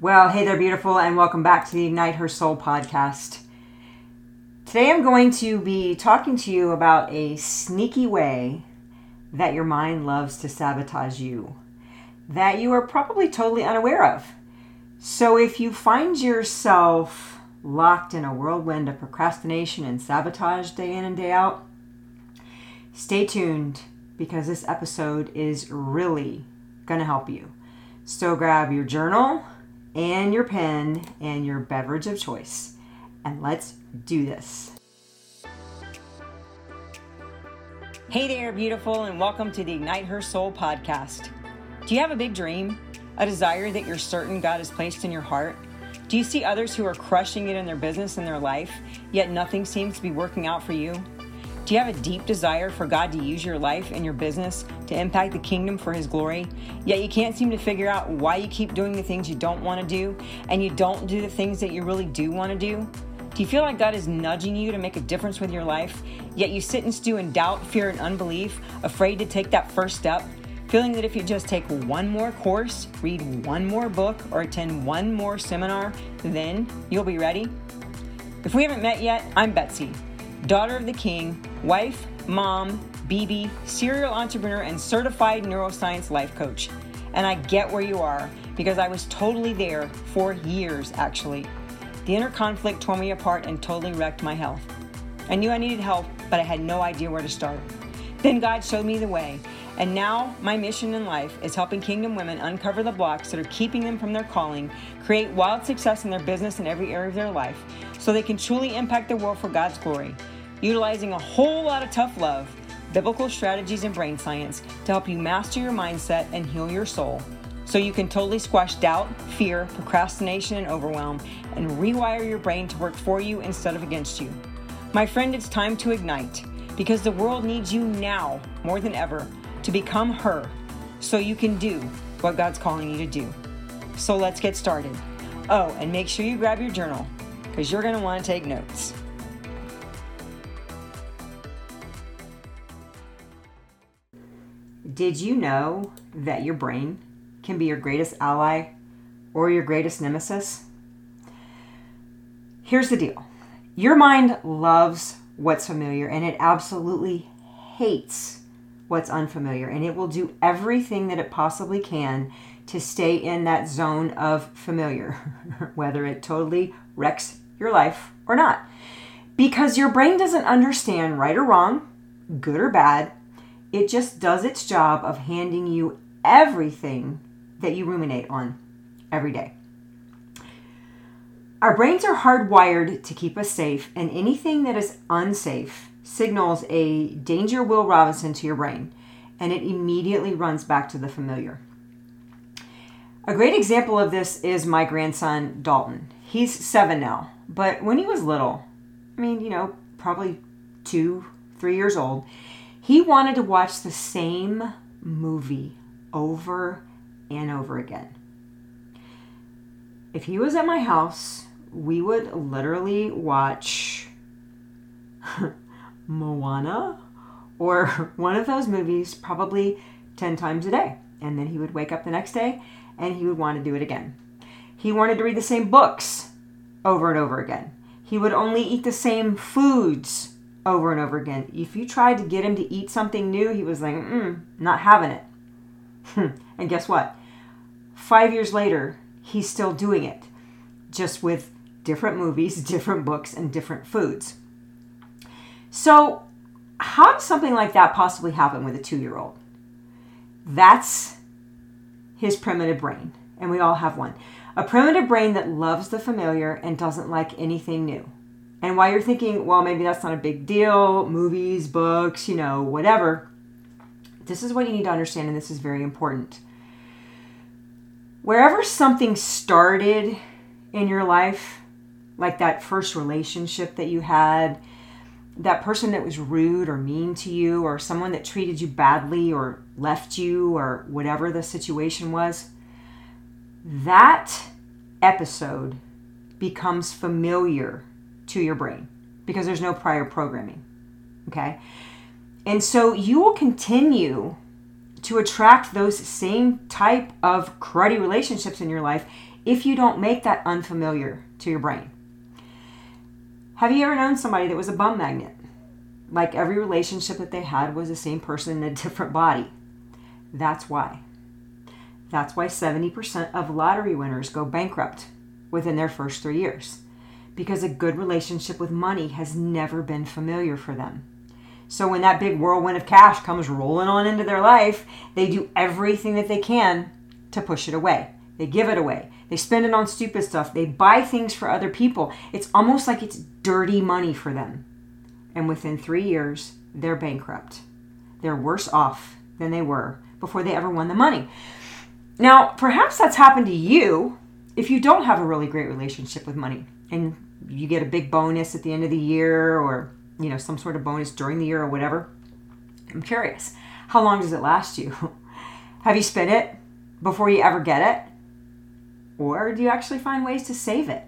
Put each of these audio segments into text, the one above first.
Well, hey there, beautiful, and welcome back to the Ignite Her Soul podcast. Today I'm going to be talking to you about a sneaky way that your mind loves to sabotage you that you are probably totally unaware of. So if you find yourself locked in a whirlwind of procrastination and sabotage day in and day out, stay tuned because this episode is really going to help you. So grab your journal and your pen and your beverage of choice, and let's do this. Hey there, beautiful, and welcome to the Ignite Her Soul podcast. Do you have a big dream? A desire that you're certain God has placed in your heart? Do you see others who are crushing it in their business and their life, yet nothing seems to be working out for you? Do you have a deep desire for God to use your life and your business to impact the kingdom for His glory, yet you can't seem to figure out why you keep doing the things you don't want to do and you don't do the things that you really do want to do? Do you feel like God is nudging you to make a difference with your life, yet you sit and stew in doubt, fear, and unbelief, afraid to take that first step? Feeling that if you just take one more course, read one more book, or attend one more seminar, then you'll be ready? If we haven't met yet, I'm Betsy daughter of the king, wife, mom, BB, serial entrepreneur, and certified neuroscience life coach. And I get where you are because I was totally there for years, actually. The inner conflict tore me apart and totally wrecked my health. I knew I needed help, but I had no idea where to start. Then God showed me the way, and now my mission in life is helping kingdom women uncover the blocks that are keeping them from their calling, create wild success in their business and every area of their life, so they can truly impact the world for God's glory utilizing a whole lot of tough love, biblical strategies, and brain science to help you master your mindset and heal your soul so you can totally squash doubt, fear, procrastination, and overwhelm and rewire your brain to work for you instead of against you. My friend, it's time to ignite because the world needs you now more than ever to become her so you can do what God's calling you to do. So let's get started. Oh, and make sure you grab your journal because you're going to want to take notes. Did you know that your brain can be your greatest ally or your greatest nemesis? Here's the deal your mind loves what's familiar and it absolutely hates what's unfamiliar, and it will do everything that it possibly can to stay in that zone of familiar, whether it totally wrecks your life or not. Because your brain doesn't understand right or wrong, good or bad, it just does its job of handing you everything that you ruminate on every day. Our brains are hardwired to keep us safe, and anything that is unsafe signals a danger Will Robinson to your brain, and it immediately runs back to the familiar. A great example of this is my grandson Dalton. He's seven now, but when he was little, I mean, you know, probably two, three years old, he wanted to watch the same movie over and over again. If he was at my house, we would literally watch Moana or one of those movies probably 10 times a day. And then he would wake up the next day and he would want to do it again. He wanted to read the same books over and over again. He would only eat the same foods over and over again. If you tried to get him to eat something new, he was like, mm, not having it. and guess what? Five years later, he's still doing it, just with different movies, different books, and different foods. So, how does something like that possibly happen with a two year old? That's his primitive brain, and we all have one. A primitive brain that loves the familiar and doesn't like anything new. And while you're thinking, well, maybe that's not a big deal, movies, books, you know, whatever, this is what you need to understand, and this is very important. Wherever something started in your life, like that first relationship that you had, that person that was rude or mean to you, or someone that treated you badly or left you, or whatever the situation was, that episode becomes familiar to your brain because there's no prior programming. Okay? And so you will continue to attract those same type of cruddy relationships in your life if you don't make that unfamiliar to your brain. Have you ever known somebody that was a bum magnet? Like every relationship that they had was the same person in a different body. That's why. That's why 70% of lottery winners go bankrupt within their first three years. Because a good relationship with money has never been familiar for them. So when that big whirlwind of cash comes rolling on into their life, they do everything that they can to push it away. They give it away. They spend it on stupid stuff. They buy things for other people. It's almost like it's dirty money for them. And within three years, they're bankrupt. They're worse off than they were before they ever won the money. Now, perhaps that's happened to you if you don't have a really great relationship with money and you get a big bonus at the end of the year or, you know, some sort of bonus during the year or whatever. I'm curious, how long does it last you? have you spent it before you ever get it? Or do you actually find ways to save it?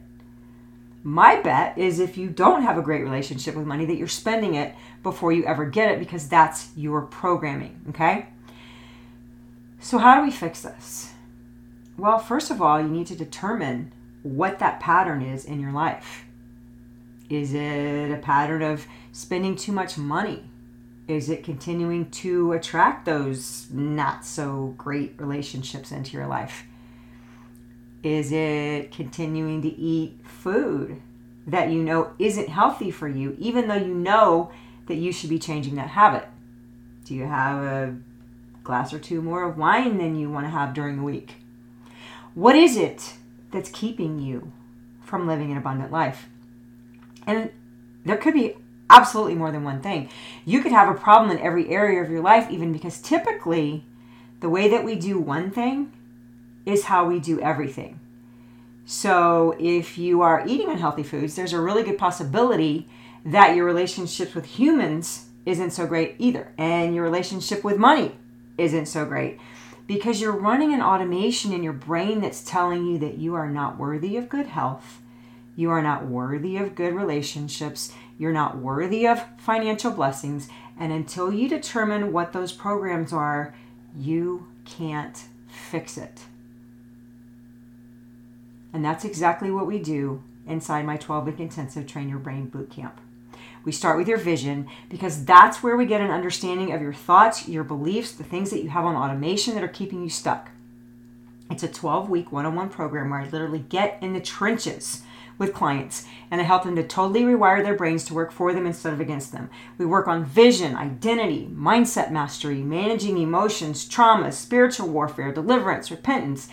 My bet is if you don't have a great relationship with money, that you're spending it before you ever get it because that's your programming, okay? So, how do we fix this? Well, first of all, you need to determine what that pattern is in your life. Is it a pattern of spending too much money? Is it continuing to attract those not so great relationships into your life? Is it continuing to eat food that you know isn't healthy for you, even though you know that you should be changing that habit? Do you have a glass or two more of wine than you want to have during the week? What is it that's keeping you from living an abundant life? And there could be absolutely more than one thing. You could have a problem in every area of your life, even because typically the way that we do one thing is how we do everything. So, if you are eating unhealthy foods, there's a really good possibility that your relationships with humans isn't so great either, and your relationship with money isn't so great because you're running an automation in your brain that's telling you that you are not worthy of good health, you are not worthy of good relationships, you're not worthy of financial blessings, and until you determine what those programs are, you can't fix it. And that's exactly what we do inside my 12 week intensive Train Your Brain boot camp. We start with your vision because that's where we get an understanding of your thoughts, your beliefs, the things that you have on automation that are keeping you stuck. It's a 12 week one on one program where I literally get in the trenches with clients and I help them to totally rewire their brains to work for them instead of against them. We work on vision, identity, mindset mastery, managing emotions, trauma, spiritual warfare, deliverance, repentance,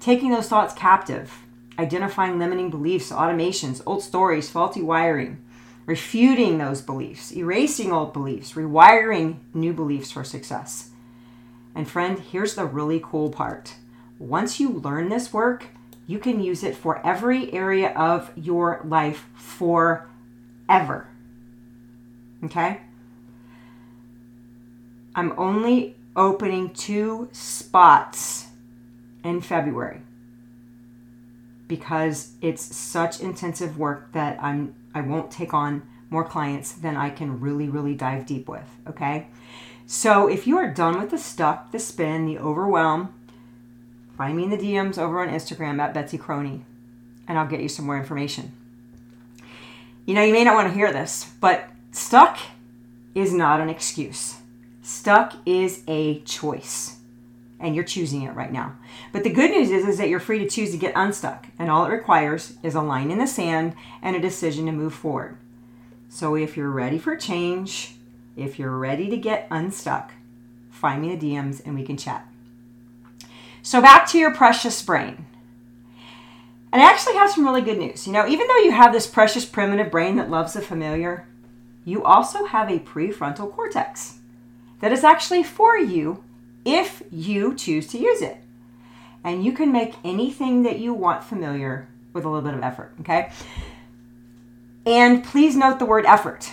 taking those thoughts captive identifying limiting beliefs, automations, old stories, faulty wiring, refuting those beliefs, erasing old beliefs, rewiring new beliefs for success. And friend, here's the really cool part. Once you learn this work, you can use it for every area of your life forever. Okay? I'm only opening two spots in February because it's such intensive work that I'm I won't take on more clients than I can really really dive deep with, okay? So if you are done with the stuck, the spin, the overwhelm, find me in the DMs over on Instagram at Betsy Croney and I'll get you some more information. You know, you may not want to hear this, but stuck is not an excuse. Stuck is a choice and you're choosing it right now. But the good news is, is that you're free to choose to get unstuck, and all it requires is a line in the sand and a decision to move forward. So if you're ready for change, if you're ready to get unstuck, find me the DMs and we can chat. So back to your precious brain. And I actually have some really good news. You know, even though you have this precious primitive brain that loves the familiar, you also have a prefrontal cortex that is actually for you if you choose to use it. And you can make anything that you want familiar with a little bit of effort, okay? And please note the word effort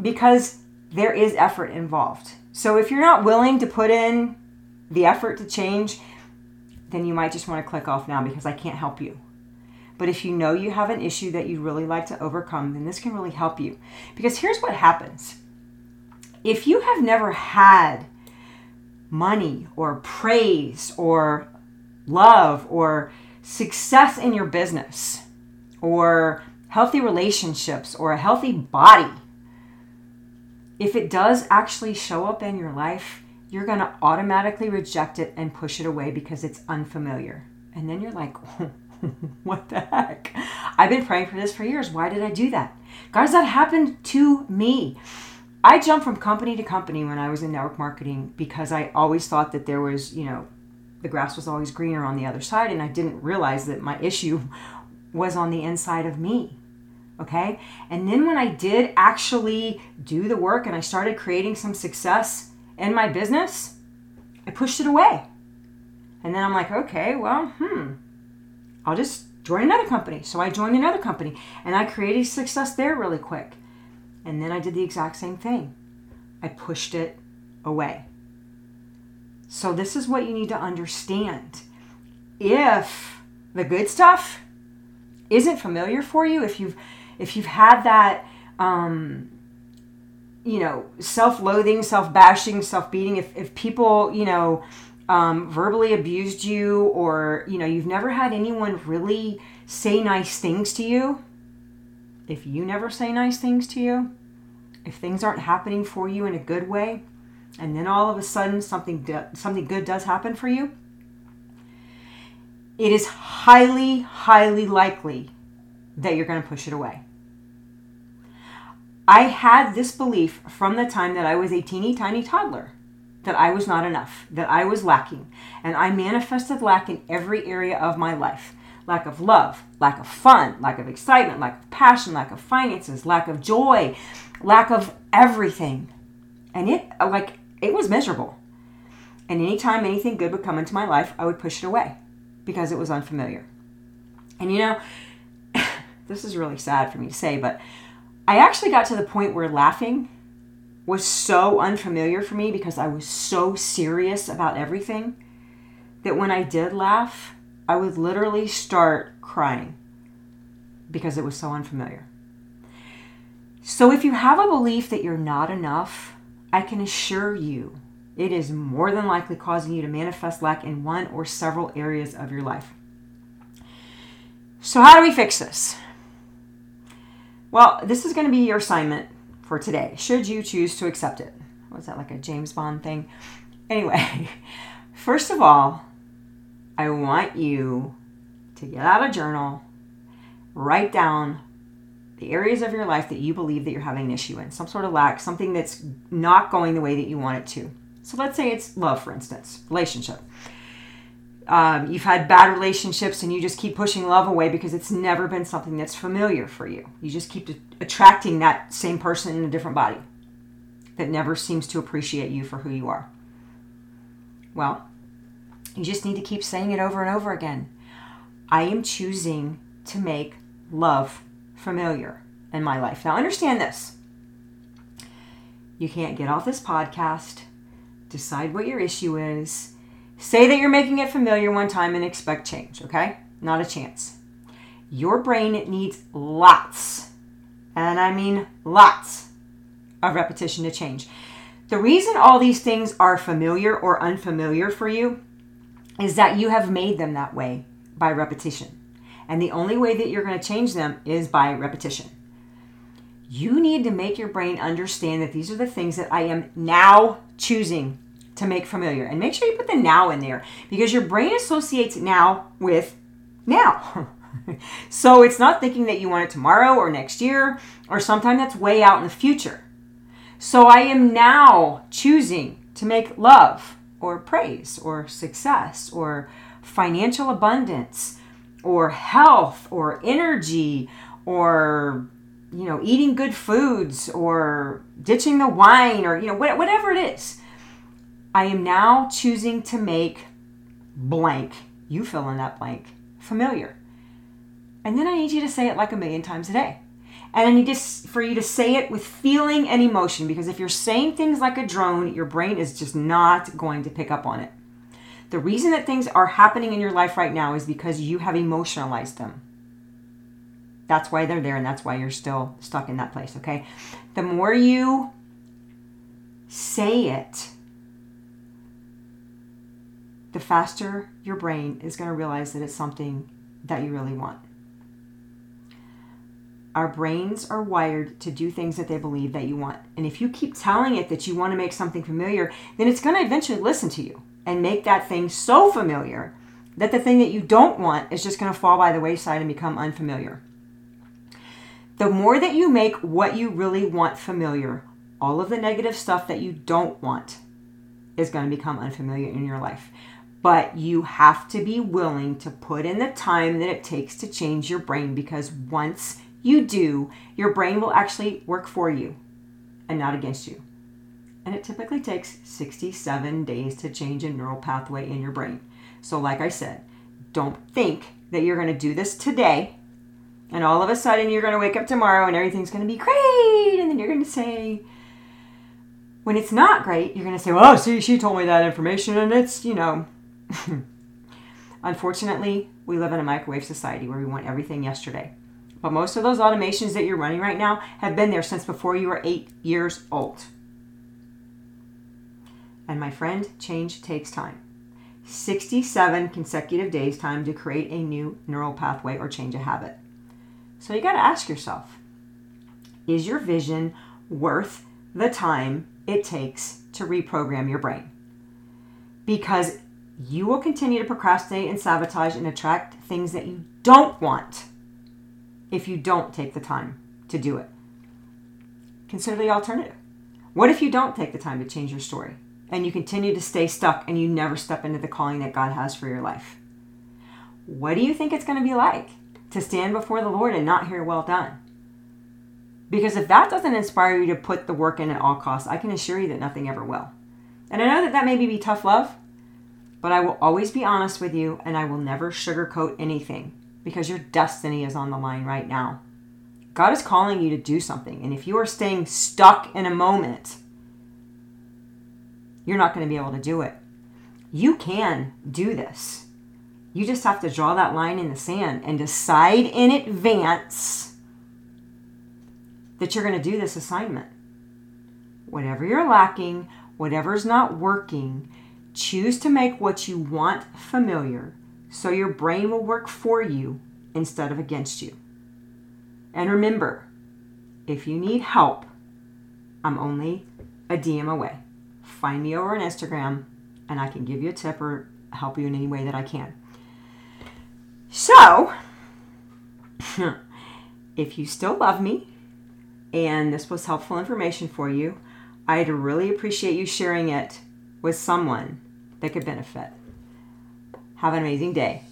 because there is effort involved. So if you're not willing to put in the effort to change, then you might just want to click off now because I can't help you. But if you know you have an issue that you'd really like to overcome, then this can really help you. Because here's what happens if you have never had money or praise or love or success in your business or healthy relationships or a healthy body, if it does actually show up in your life, you're going to automatically reject it and push it away because it's unfamiliar. And then you're like, what the heck? I've been praying for this for years. Why did I do that? Guys, that happened to me. I jumped from company to company when I was in network marketing because I always thought that there was, you know, the grass was always greener on the other side. And I didn't realize that my issue was on the inside of me. Okay. And then when I did actually do the work and I started creating some success in my business, I pushed it away. And then I'm like, okay, well, hmm, I'll just join another company. So I joined another company and I created success there really quick. And then I did the exact same thing. I pushed it away. So this is what you need to understand. If the good stuff isn't familiar for you, if you've if you've had that um, you know self-loathing self-bashing self-beating if, if people you know um, verbally abused you or you know you've never had anyone really say nice things to you if you never say nice things to you if things aren't happening for you in a good way and then all of a sudden something do, something good does happen for you it is highly highly likely that you're going to push it away I had this belief from the time that I was a teeny tiny toddler that I was not enough, that I was lacking. And I manifested lack in every area of my life lack of love, lack of fun, lack of excitement, lack of passion, lack of finances, lack of joy, lack of everything. And it, uh, like, it was miserable. And anytime anything good would come into my life, I would push it away because it was unfamiliar. And you know, this is really sad for me to say, but I actually got to the point where laughing was so unfamiliar for me because I was so serious about everything that when I did laugh, I would literally start crying because it was so unfamiliar. So if you have a belief that you're not enough, I can assure you it is more than likely causing you to manifest lack in one or several areas of your life. So, how do we fix this? Well, this is going to be your assignment for today, should you choose to accept it. Was that like a James Bond thing? Anyway, first of all, I want you to get out a journal, write down the areas of your life that you believe that you're having an issue in, some sort of lack, something that's not going the way that you want it to. So let's say it's love, for instance, relationship um, you've had bad relationships and you just keep pushing love away because it's never been something that's familiar for you. You just keep attracting that same person in a different body that never seems to appreciate you for who you are. Well, you just need to keep saying it over and over again. I am choosing to make love familiar in my life. Now, understand this. You can't get off this podcast, decide what your issue is, Say that you're making it familiar one time and expect change, okay? Not a chance. Your brain needs lots, and I mean lots, of repetition to change. The reason all these things are familiar or unfamiliar for you is that you have made them that way by repetition. And the only way that you're going to change them is by repetition. You need to make your brain understand that these are the things that I am now choosing to make familiar. And make sure you put the now in there because your brain associates now with now. so it's not thinking that you want it tomorrow or next year or sometime that's way out in the future. So I am now choosing to make love or praise or success or financial abundance or health or energy or you know eating good foods or ditching the wine or you know whatever it is I am now choosing to make blank, you fill in that blank, familiar. And then I need you to say it like a million times a day. And I need to, for you to say it with feeling and emotion because if you're saying things like a drone, your brain is just not going to pick up on it. The reason that things are happening in your life right now is because you have emotionalized them. That's why they're there and that's why you're still stuck in that place, okay? The more you say it, the faster your brain is going to realize that it's something that you really want. Our brains are wired to do things that they believe that you want. And if you keep telling it that you want to make something familiar, then it's going to eventually listen to you and make that thing so familiar that the thing that you don't want is just going to fall by the wayside and become unfamiliar. The more that you make what you really want familiar, all of the negative stuff that you don't want is going to become unfamiliar in your life. But you have to be willing to put in the time that it takes to change your brain because once you do, your brain will actually work for you and not against you. And it typically takes 67 days to change a neural pathway in your brain. So, like I said, don't think that you're going to do this today and all of a sudden you're going to wake up tomorrow and everything's going to be great. And then you're going to say, when it's not great, you're going to say, well, see, she told me that information and it's, you know. Unfortunately, we live in a microwave society where we want everything yesterday. But most of those automations that you're running right now have been there since before you were eight years old. And my friend, change takes time. 67 consecutive days time to create a new neural pathway or change a habit. So you got to ask yourself is your vision worth the time it takes to reprogram your brain? Because you will continue to procrastinate and sabotage and attract things that you don't want if you don't take the time to do it. Consider the alternative. What if you don't take the time to change your story and you continue to stay stuck and you never step into the calling that God has for your life? What do you think it's going to be like to stand before the Lord and not hear well done? Because if that doesn't inspire you to put the work in at all costs, I can assure you that nothing ever will. And I know that that may be tough love, but I will always be honest with you and I will never sugarcoat anything because your destiny is on the line right now. God is calling you to do something. And if you are staying stuck in a moment, you're not going to be able to do it. You can do this. You just have to draw that line in the sand and decide in advance that you're going to do this assignment. Whatever you're lacking, whatever's not working, choose to make what you want familiar so your brain will work for you instead of against you. And remember, if you need help, I'm only a DM away. Find me over on Instagram and I can give you a tip or help you in any way that I can. So, if you still love me and this was helpful information for you, I'd really appreciate you sharing it with someone that could benefit. Have an amazing day,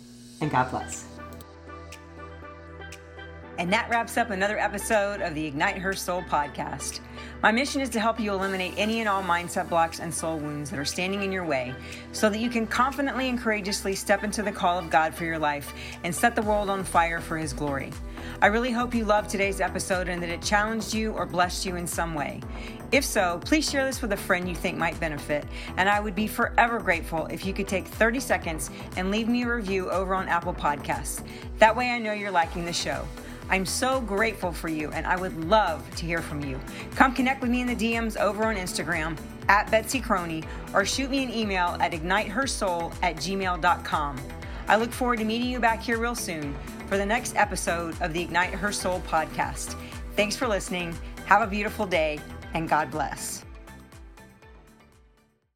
and God bless. And that wraps up another episode of the Ignite Her Soul podcast. My mission is to help you eliminate any and all mindset blocks and soul wounds that are standing in your way so that you can confidently and courageously step into the call of God for your life and set the world on fire for His glory. I really hope you loved today's episode and that it challenged you or blessed you in some way. If so, please share this with a friend you think might benefit. And I would be forever grateful if you could take 30 seconds and leave me a review over on Apple Podcasts. That way I know you're liking the show. I'm so grateful for you and I would love to hear from you. Come connect with me in the DMs over on Instagram at Betsy Croney or shoot me an email at ignitehersoul at gmail.com. I look forward to meeting you back here real soon for the next episode of the Ignite Her Soul podcast. Thanks for listening. Have a beautiful day and God bless.